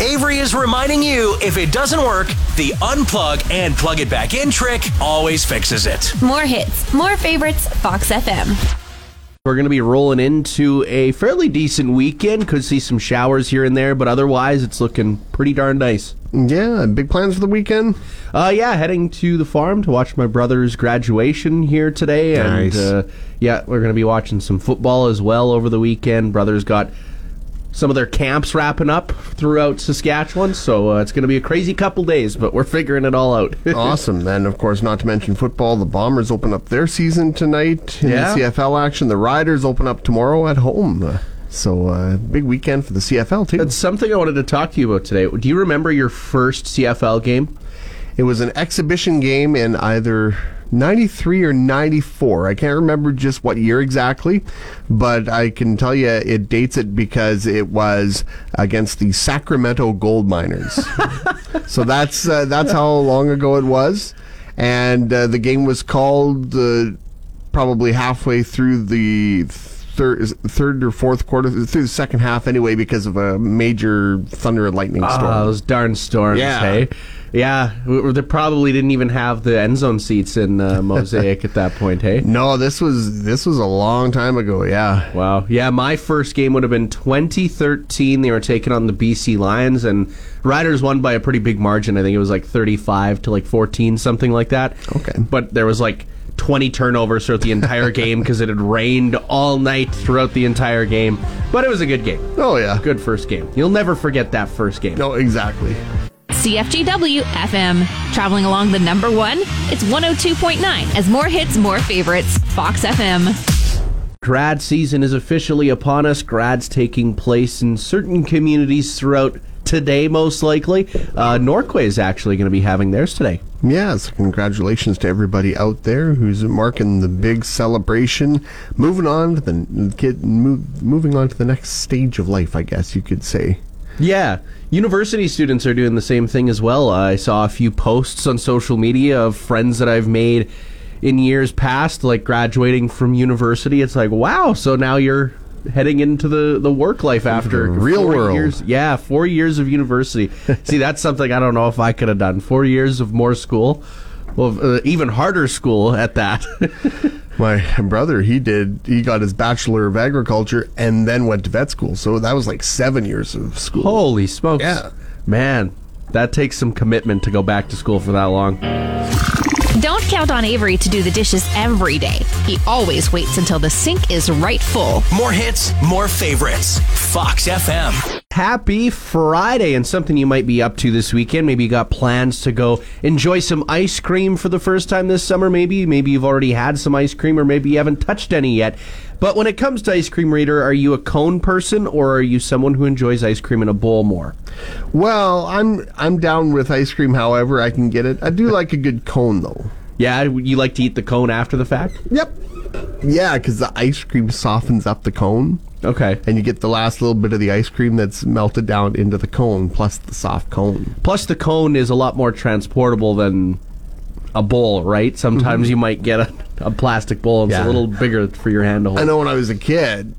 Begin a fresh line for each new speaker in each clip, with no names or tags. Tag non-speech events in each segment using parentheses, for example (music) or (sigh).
Avery is reminding you if it doesn't work, the unplug and plug it back in trick always fixes it.
More hits, more favorites, Fox FM.
We're going to be rolling into a fairly decent weekend. Could see some showers here and there, but otherwise it's looking pretty darn nice.
Yeah, big plans for the weekend?
Uh, yeah, heading to the farm to watch my brother's graduation here today.
Nice.
And uh, yeah, we're going to be watching some football as well over the weekend. Brother's got some of their camps wrapping up throughout Saskatchewan, so uh, it's going to be a crazy couple days, but we're figuring it all out. (laughs)
awesome. And of course, not to mention football, the Bombers open up their season tonight in
Yeah.
the CFL action. The Riders open up tomorrow at home. So, uh, big weekend for the CFL, too.
That's something I wanted to talk to you about today. Do you remember your first CFL game?
It was an exhibition game in either 93 or 94. I can't remember just what year exactly, but I can tell you it dates it because it was against the Sacramento Gold Miners. (laughs) so that's uh, that's how long ago it was. And uh, the game was called uh, probably halfway through the third, third or fourth quarter, through the second half anyway, because of a major thunder and lightning storm.
Ah, those darn storms,
Yeah.
hey? Yeah, they probably didn't even have the end zone seats in uh, (laughs) Mosaic at that point, hey?
No, this was this was a long time ago. Yeah,
Wow. Yeah, my first game would have been 2013. They were taking on the BC Lions, and Riders won by a pretty big margin. I think it was like 35 to like 14, something like that.
Okay.
But there was like 20 turnovers throughout the entire game because it had rained all night throughout the entire game. But it was a good game.
Oh yeah.
Good first game. You'll never forget that first game.
No, exactly.
CFGW FM. Traveling along the number one, it's 102.9. As more hits, more favorites, Fox FM.
Grad season is officially upon us. Grads taking place in certain communities throughout today, most likely. Uh, Norquay is actually going to be having theirs today.
Yes, congratulations to everybody out there who's marking the big celebration. Moving on to the kid, move, moving on to the next stage of life, I guess you could say.
Yeah, university students are doing the same thing as well. I saw a few posts on social media of friends that I've made in years past, like graduating from university. It's like, wow, so now you're heading into the, the work life after
real
four
world.
Years, yeah, four years of university. (laughs) See, that's something I don't know if I could have done. Four years of more school. Well, uh, even harder school at that. (laughs)
My brother, he did, he got his Bachelor of Agriculture and then went to vet school. So that was like seven years of school.
Holy smokes.
Yeah.
Man, that takes some commitment to go back to school for that long.
Don't count on Avery to do the dishes every day. He always waits until the sink is right full.
More hits, more favorites. Fox FM.
Happy Friday and something you might be up to this weekend. Maybe you got plans to go enjoy some ice cream for the first time this summer. Maybe, maybe you've already had some ice cream, or maybe you haven't touched any yet. But when it comes to ice cream, Reader, are you a cone person or are you someone who enjoys ice cream in a bowl more?
Well, I'm I'm down with ice cream however I can get it. I do like a good cone though.
Yeah, you like to eat the cone after the fact?
Yep. Yeah, because the ice cream softens up the cone.
Okay.
and you get the last little bit of the ice cream that's melted down into the cone plus the soft cone.
Plus, the cone is a lot more transportable than a bowl, right? Sometimes mm-hmm. you might get a, a plastic bowl and it's
Yeah.
a little bigger for your hand to hold.
I know when I was a kid,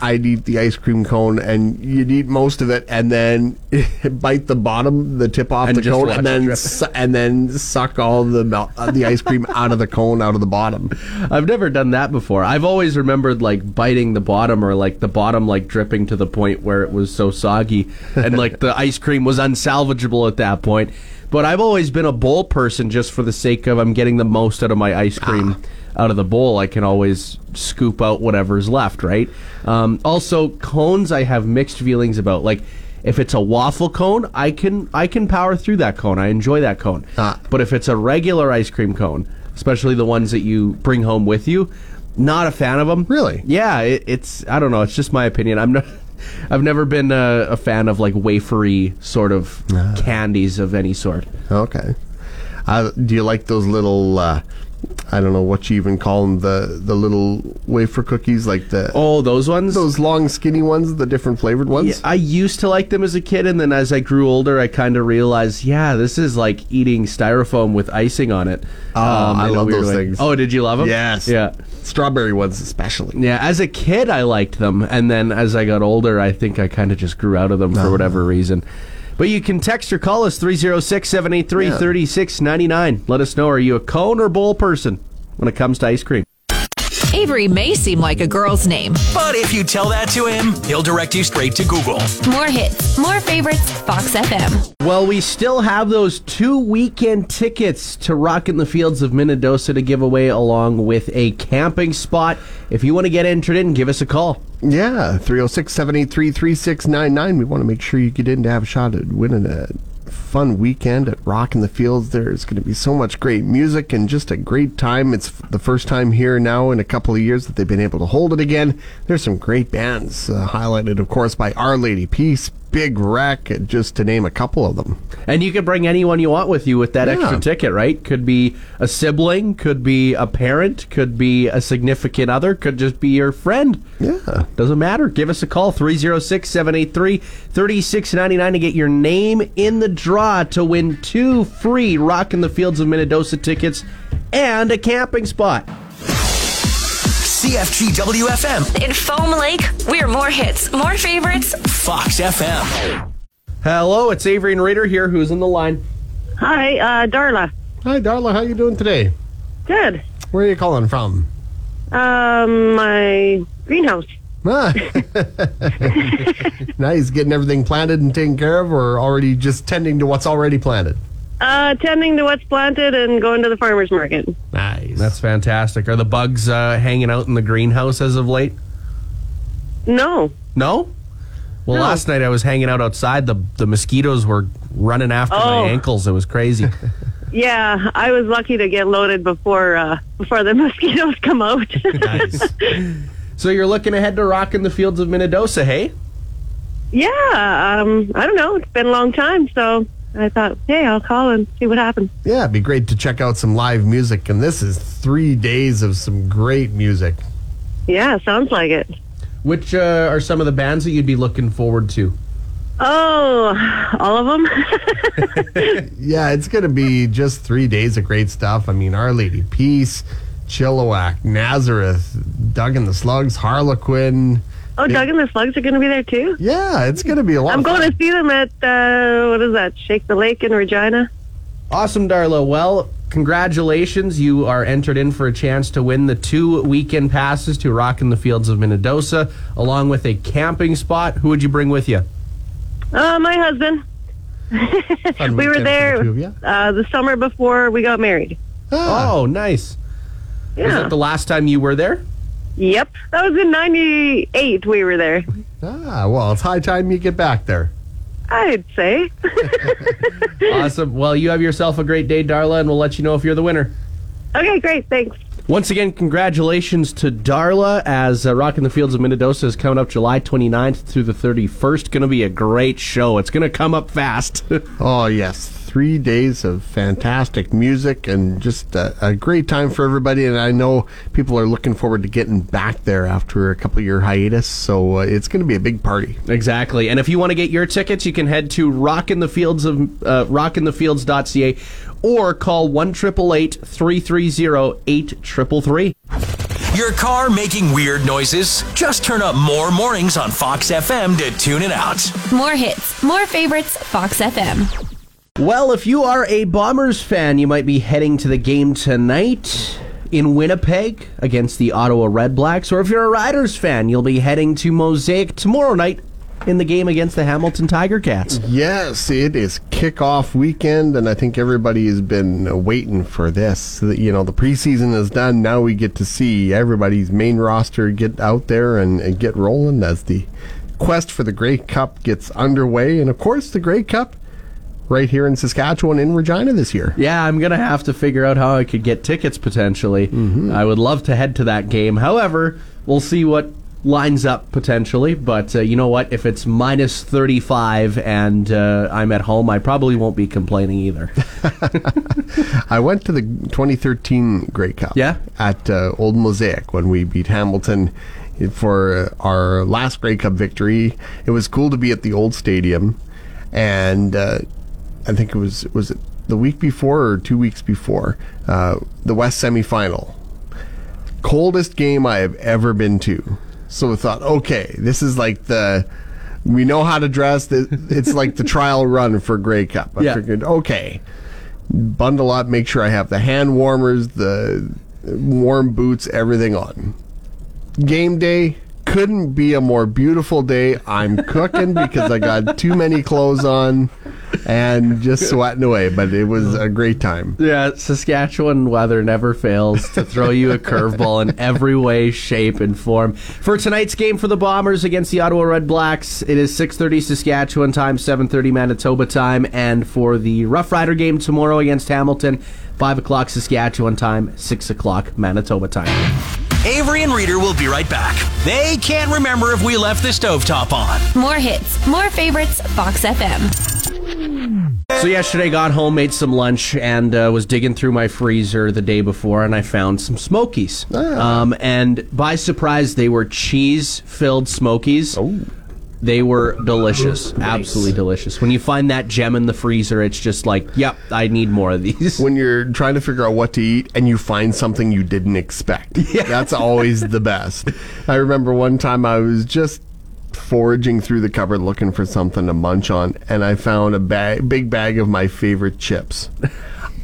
I'd eat the ice cream cone and you'd eat most of it and then (laughs) bite the bottom, the tip off
And
the cone, and then su- and then suck all the mel- uh, the ice cream (laughs) out of the cone, out of the bottom.
I've never done that before. I've always remembered like biting the bottom or like the bottom like dripping to the point where it was so soggy and like (laughs) the ice cream was unsalvageable at that point. But I've always been a bowl person just for the sake of I'm getting the most out of my ice cream out of the bowl. I can always scoop out whatever's left, right? Um, also, cones I have mixed feelings about. Like if it's a waffle cone, I can I can power through that cone. I enjoy that cone.
Ah.
But if it's a regular ice cream cone, especially the ones that you bring home with you, not a fan of them.
Really?
Yeah, it, it's I don't know. It's just my opinion. I'm not. (laughs) I've never been a, a fan of like wafery sort of candies of any sort.
Okay. Uh, do you like those little? Uh, I don't know what you even call them. The the little wafer cookies, like the
Oh, those ones.
those long skinny ones, the different flavored ones.
Yeah, I used to like them as a kid, and then as I grew older, I kind of realized, yeah, this is like eating styrofoam with icing on it.
Oh,
um, I
love those
way.
things.
Oh, did you love them?
Yes.
Yeah.
Strawberry ones especially.
Yeah, as a kid, I liked them, and then as I got older, I think I kind of just grew out of them for ah. whatever reason. But you can text or call us 306 783 3699. Let us know are you a cone or bowl person when it comes to ice cream?
Avery may seem like a girl's name.
But if you tell that to him, he'll direct you straight to Google.
More hits, more favorites, Fox FM.
Well, we still have those two weekend tickets to Rock in the Fields of Minnedosa to give away, along with a camping spot. If you want to get entered in, give us a call.
Yeah, 306 783 3699. We want to make sure you get in to have a shot at winning a fun weekend at Rock in the Fields. There's going to be so much great music and just a great time. It's the first time here now in a couple of years that they've been able to hold it again. There's some great bands, uh, highlighted, of course, by Our Lady Peace, Big Wreck, just to name a couple of them.
And you can bring anyone you want with you with that
Yeah.
extra ticket, right? Could be a sibling, could be a parent, could be a significant other, could just be your friend.
Yeah.
Doesn't matter. Give us a call 306 783 3699 to get your name in the draw to win two free Rock in the Fields of Minnedosa tickets and a camping spot.
CFGW FM,
In Foam Lake, we're more hits, more favorites.
Fox FM.
Hello, it's Avery and Raider here. Who's in the line?
Hi, uh, Darla.
Hi, Darla. How you doing today?
Good.
Where are you calling from?
Um, my greenhouse. (laughs)
Ah. (laughs) nice. Getting everything planted and taken care of, or already just tending to what's already planted?
Uh, tending to what's planted and going to the farmer's market.
Nice.
That's fantastic. Are the bugs uh, hanging out in the greenhouse as of late?
No.
No? Well,
No.
last night I was hanging out outside. The the mosquitoes were running after my
Oh.
ankles. It was crazy. (laughs) (laughs)
Yeah, I was lucky to get loaded before uh, before the (laughs) mosquitoes come out.
nice.
so you're looking ahead to rock in the fields of Minnedosa, hey?
yeah, um, I don't know. It's been a long time, so I thought, hey, I'll call and see what happens.
Yeah, it'd be great to check out some live music, and this is three days of some great music.
Yeah, sounds like it.
Which uh, are some of the bands that you'd be looking forward to?
Oh, all of them. (laughs)
Yeah, it's going to be just three days of great stuff. I mean, Our Lady Peace, Chilliwack, Nazareth, Doug and the Slugs, Harlequin.
Oh, Doug and the Slugs are going to be there too.
Yeah, it's going to be a lot
I'm going to see them at uh, what is that? Shake the Lake in Regina.
Awesome, Darla. Well, congratulations. You are entered in for a chance to win the two weekend passes to Rock in the Fields of Minnedosa, along with a camping spot. Who would you bring with you?
Uh, my husband. (laughs) We were
weekend for the
there
two of you.
uh, the summer before we got married.
Ah,
Oh, nice. Was that the last time you were there?
Yep. That was in 98 we were there.
ah, well, it's high time you get back there.
I'd say. (laughs)
Awesome. Well, you have yourself a great day, Darla, and we'll let you know if you're the winner.
okay, great. Thanks.
Once again, congratulations to Darla as uh, Rock in the Fields of Minnedosa is coming up July 29th through the 31st. Going to be a great show. It's going to come up fast. (laughs)
Oh, yes. Three days of fantastic music and just a, a great time for everybody. And I know people are looking forward to getting back there after a couple year hiatus. So uh, it's going to be a big party.
exactly. And if you want to get your tickets, you can head to Rock in the Fields of uh, rockinthefields.ca or call 1 330 8333.
Your car making weird noises? Just turn up more mornings on Fox FM to tune it out.
More hits, more favorites, Fox FM.
Well, if you are a Bombers fan, you might be heading to the game tonight in Winnipeg against the Ottawa Redblacks, Or if you're a Riders fan, you'll be heading to Mosaic tomorrow night in the game against the Hamilton Tiger Cats.
Yes, it is kickoff weekend, and I think everybody has been uh, waiting for this. You know, the preseason is done. Now we get to see everybody's main roster get out there and, and get rolling as the quest for the Grey Cup gets underway. And of course, the Grey Cup right here in Saskatchewan in Regina this year.
Yeah, I'm going to have to figure out how I could get tickets potentially. I would love to head to that game. However, we'll see what lines up potentially, but uh, you know what? If it's minus 35 and uh, I'm at home, I probably won't be complaining either. (laughs) (laughs)
I went to the 2013 Grey Cup.
Yeah?
At uh, Old Mosaic when we beat Hamilton for our last Grey Cup victory. It was cool to be at the old stadium, and uh, I think it was was it the week before or two weeks before uh, the West semifinal. Coldest game I have ever been to. So I thought, okay, this is like the we know how to dress. It's like the (laughs) trial run for Grey Cup. I
Yeah.
figured, okay, bundle up, make sure I have the hand warmers, the warm boots, everything on. Game day couldn't be a more beautiful day. I'm cooking because I got too many clothes on and just sweating away, but it was a great time.
Yeah, Saskatchewan weather never fails to throw you a curveball in every way, shape, and form. For tonight's game for the Bombers against the Ottawa Red Blacks, it is 6:30 Saskatchewan time, 7:30 Manitoba time, and for the Rough Rider game tomorrow against Hamilton, 5 o'clock Saskatchewan time, 6 o'clock Manitoba time.
Avery and Reader will be right back. They can't remember if we left the stovetop on.
More hits, more favorites, Fox FM.
So yesterday, got home, made some lunch, and uh, was digging through my freezer the day before, and I found some Smokies. Um, and by surprise, they were cheese-filled Smokies.
Oh.
They were delicious, absolutely delicious. When you find that gem in the freezer, it's just like, yep, I need more of these.
When you're trying to figure out what to eat and you find something you didn't expect. (laughs) That's always the best. I remember one time I was just foraging through the cupboard looking for something to munch on and I found a bag, big bag of my favorite chips.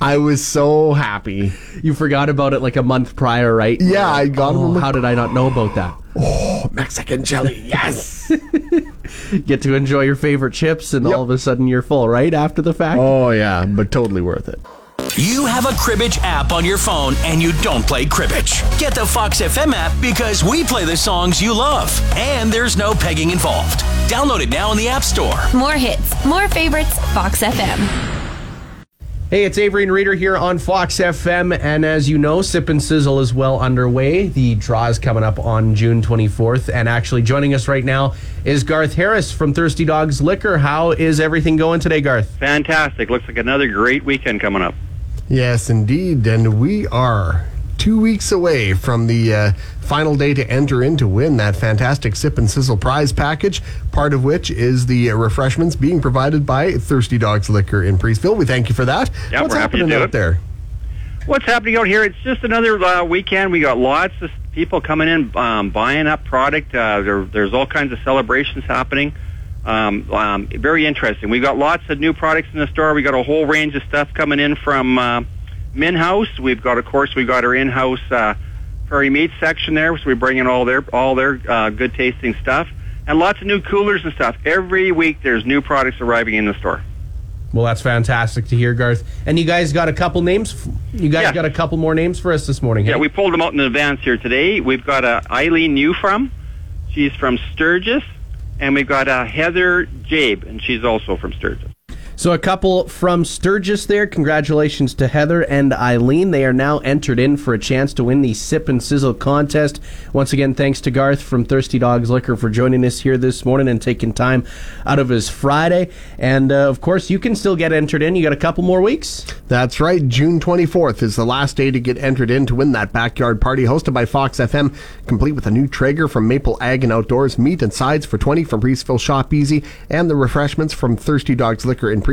I was so happy.
You forgot about it like a month prior, right?
Yeah, I got
Oh,
them.
how did I not know about that?
Oh. Mexican chili, yes. (laughs)
Get to enjoy your favorite chips, and
Yep.
all of a sudden you're full, right? After the fact?
oh yeah, but totally worth it.
You have a Cribbage app on your phone and you don't play Cribbage. Get the Fox FM app because we play the songs you love and there's no pegging involved. Download it now in the App Store.
More hits, more favorites, Fox FM.
Hey, it's Avery and Reader here on Fox FM, and as you know, Sip and Sizzle is well underway. The draw is coming up on June 24th, and actually joining us right now is Garth Harris from Thirsty Dogs Liquor. How is everything going today, Garth?
Fantastic. Looks like another great weekend coming up.
Yes, indeed. And we are two weeks away from the uh, final day to enter in to win that fantastic Sip and Sizzle prize package, part of which is the uh, refreshments being provided by Thirsty Dogs Liquor in Preeceville. We thank you for that.
Yeah,
What's
we're happy to
happening out
it.
there?
What's happening out here? It's just another uh, weekend. We got lots of people coming in, um, buying up product. Uh, there, there's all kinds of celebrations happening. Um, um, very interesting. We've got lots of new products in the store. We got a whole range of stuff coming in from uh, Min House. We've got, of course, we've got our in-house uh, prairie meat section there, so we bring in all their all their uh, good tasting stuff, and lots of new coolers and stuff. Every week, there's new products arriving in the store.
Well, that's fantastic to hear, Garth. And you guys got a couple names? You guys
Yeah.
got a couple more names for us this morning,
Yeah, we pulled them out in advance here today. We've got uh, Eileen Newfrom. She's from Sturgis. And we've got uh, Heather Jabe, and she's also from Sturgis.
So a couple from Sturgis there. Congratulations to Heather and Eileen. They are now entered in for a chance to win the Sip and Sizzle contest. Once again, thanks to Garth from Thirsty Dogs Liquor for joining us here this morning and taking time out of his Friday. And uh, of course, you can still get entered in. You got a couple more weeks.
That's right. June 24th is the last day to get entered in to win that backyard party hosted by Fox FM, complete with a new Traeger from Maple Ag and Outdoors, meat and sides for 20 from Preeceville Shop Easy, and the refreshments from Thirsty Dogs Liquor in Preeceville.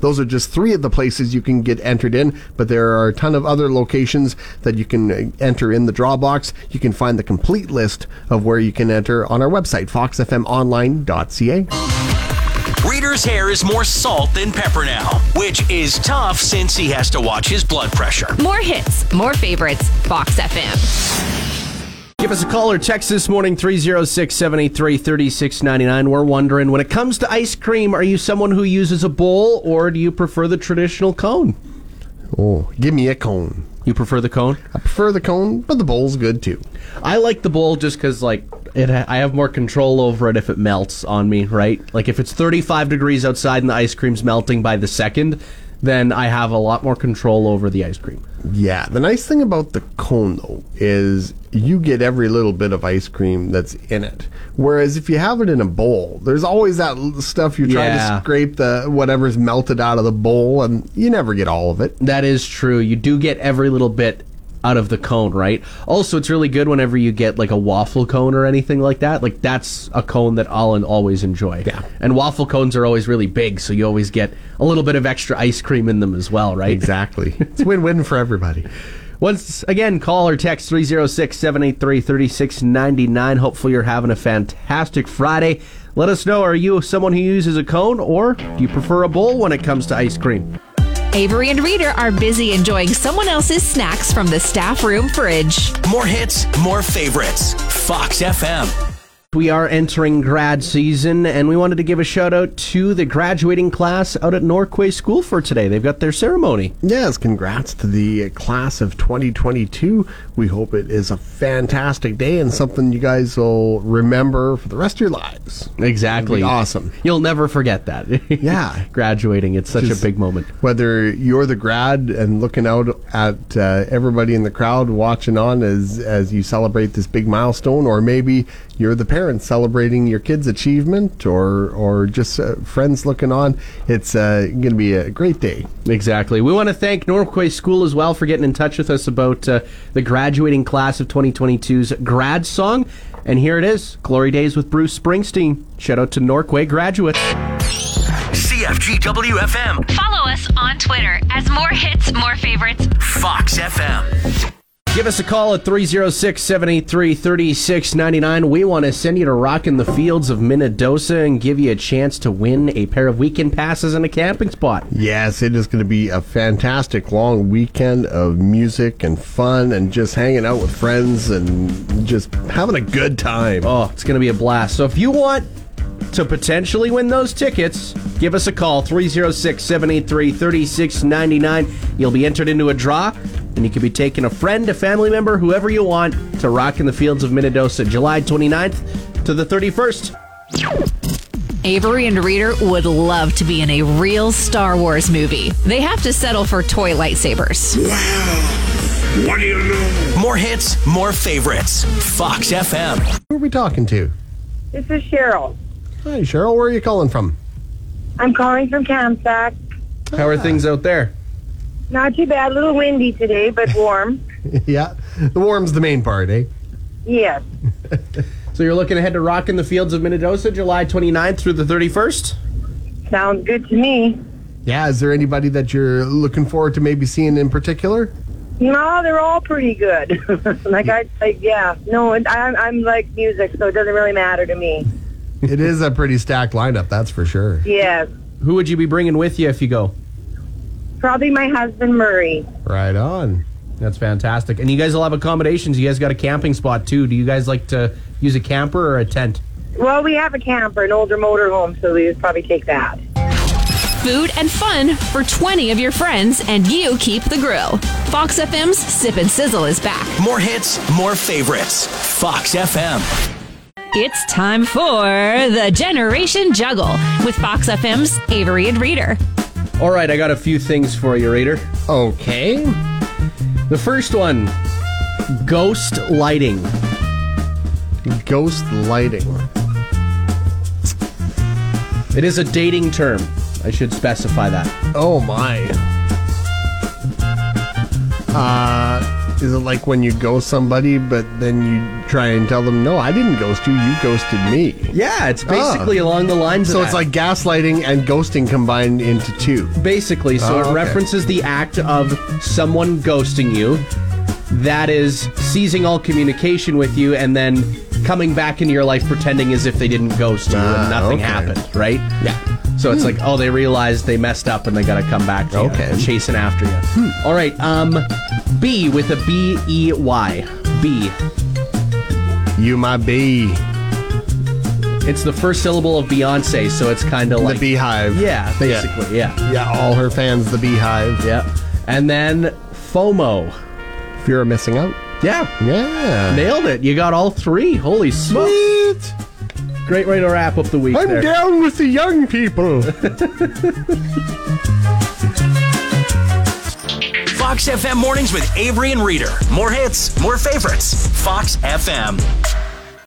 Those are just three of the places you can get entered in, but there are a ton of other locations that you can uh, enter in the draw box. You can find the complete list of where you can enter on our website, foxfmonline.ca.
Reader's hair is more salt than pepper now, which is tough since he has to watch his blood pressure.
More hits, more favorites, Fox FM.
Give us a call or text this morning, 306 783 3699. We're wondering when it comes to ice cream, are you someone who uses a bowl or do you prefer the traditional cone?
Oh, give me a cone.
You prefer the cone?
I prefer the cone, but the bowl's good too.
I like the bowl just because, like, it. I have more control over it if it melts on me, right? Like, if it's 35 degrees outside and the ice cream's melting by the second, then I have a lot more control over the ice cream.
Yeah, the nice thing about the cone though is you get every little bit of ice cream that's in it. Whereas if you have it in a bowl, there's always that stuff you're trying
Yeah.
to scrape the whatever's melted out of the bowl, and you never get all of it.
That is true. You do get every little bit out of the cone, right? Also, it's really good whenever you get like a waffle cone or anything like that. Like that's a cone that I'll always enjoy.
Yeah.
And waffle cones are always really big, so you always get a little bit of extra ice cream in them as well, right?
Exactly, (laughs) it's win-win for everybody.
Once again, call or text 306 783 3699. Hopefully, you're having a fantastic Friday. Let us know are you someone who uses a cone or do you prefer a bowl when it comes to ice cream?
Avery and Reader are busy enjoying someone else's snacks from the staff room fridge.
More hits, more favorites. Fox FM.
We are entering grad season, and we wanted to give a shout out to the graduating class out at Norquay School for today. They've got their ceremony.
Yes, congrats to the class of 2022. We hope it is a fantastic day and something you guys will remember for the rest of your lives.
Exactly.
Awesome.
You'll never forget that. (laughs)
Yeah.
Graduating, it's such
Just-
a big moment.
Whether you're the grad and looking out at uh, everybody in the crowd watching on as as you celebrate this big milestone, or maybe you're the parents celebrating your kid's achievement, or or just uh, friends looking on, it's uh, going to be a great day.
Exactly. We want to thank Norquay School as well for getting in touch with us about uh, the graduating class of 2022's grad song. And here it is Glory Days with Bruce Springsteen. Shout out to Norquay graduates.
CFGW FM.
Follow us on Twitter as more hits, more favorites.
Fox FM.
Give us a call at 306 783 3699. We want to send you to Rockin' the Fields of Minnedosa and give you a chance to win a pair of weekend passes and a camping spot.
Yes, it is going to be a fantastic long weekend of music and fun and just hanging out with friends and just having a good time.
Oh, it's going to be a blast. So if you want to potentially win those tickets, give us a call 306 783 3699. You'll be entered into a draw, and you could be taking a friend, a family member, whoever you want to rock in the fields of Minnedosa July 29th to the 31st.
Avery and Reader would love to be in a real Star Wars movie. They have to settle for toy lightsabers. Wow.
What do you know?
More hits, more favorites. Fox FM.
Who are we talking to?
This is Cheryl.
Hi, Cheryl. Where are you calling from?
I'm calling from Kamsack.
How are things out there?
Not too bad. A little windy today, but warm. (laughs)
yeah, the warm's the main part, eh?
yes. (laughs)
So you're looking ahead to rock in the fields of Minnedosa July 29th through the 31st?
Sounds good to me.
Yeah, is there anybody that you're looking forward to maybe seeing in particular?
No, they're all pretty good. (laughs) like I, like, yeah. No, I, I'm like music, so it doesn't really matter to me.
it is a pretty stacked lineup, that's for sure.
Yes.
Who would you be bringing with you if you go?
Probably my husband Murray.
Right on.
That's fantastic. And you guys will have accommodations. You guys got a camping spot too. Do you guys like to use a camper or a tent?
Well, we have a camper, an older motorhome, so we would probably take that.
Food and fun for 20 of your friends, and you keep the grill. Fox FM's Sip and Sizzle is back.
More hits, more favorites. Fox FM.
It's time for the Generation Juggle with Fox FM's Avery and Reader.
All right, I got a few things for you, Raider.
Okay.
The first one ghost lighting.
Ghost lighting.
It is a dating term. I should specify that.
Oh my. Uh, is it like when you ghost somebody, but then you try and tell them, no, I didn't ghost you, you ghosted me?
Yeah, it's basically
Ah.
along the lines
So
of
it's
that.
like gaslighting and ghosting combined into two.
Basically, so
Oh,
it
okay.
references the act of someone ghosting you, that is seizing all communication with you, and then coming back into your life pretending as if they didn't ghost you
Ah,
and nothing
okay.
happened, right?
Yeah.
So it's like, oh, they realized they messed up and they got to come back to you,
Okay.
and chasing after you. All right, um, B with a B E Y. B.
You my bee.
It's the first syllable of Beyonce, so it's kind of like
the beehive.
Yeah, basically, yeah.
Yeah, all her fans, the beehive.
yeah, And then FOMO.
Fear of missing out.
Yeah,
Yeah.
nailed it. You got all three. Holy smokes!
Sweet.
Great way to wrap up the week.
I'm
there.
down with the young people. (laughs)
Fox FM mornings with Avery and Reader. More hits, more favorites. Fox FM.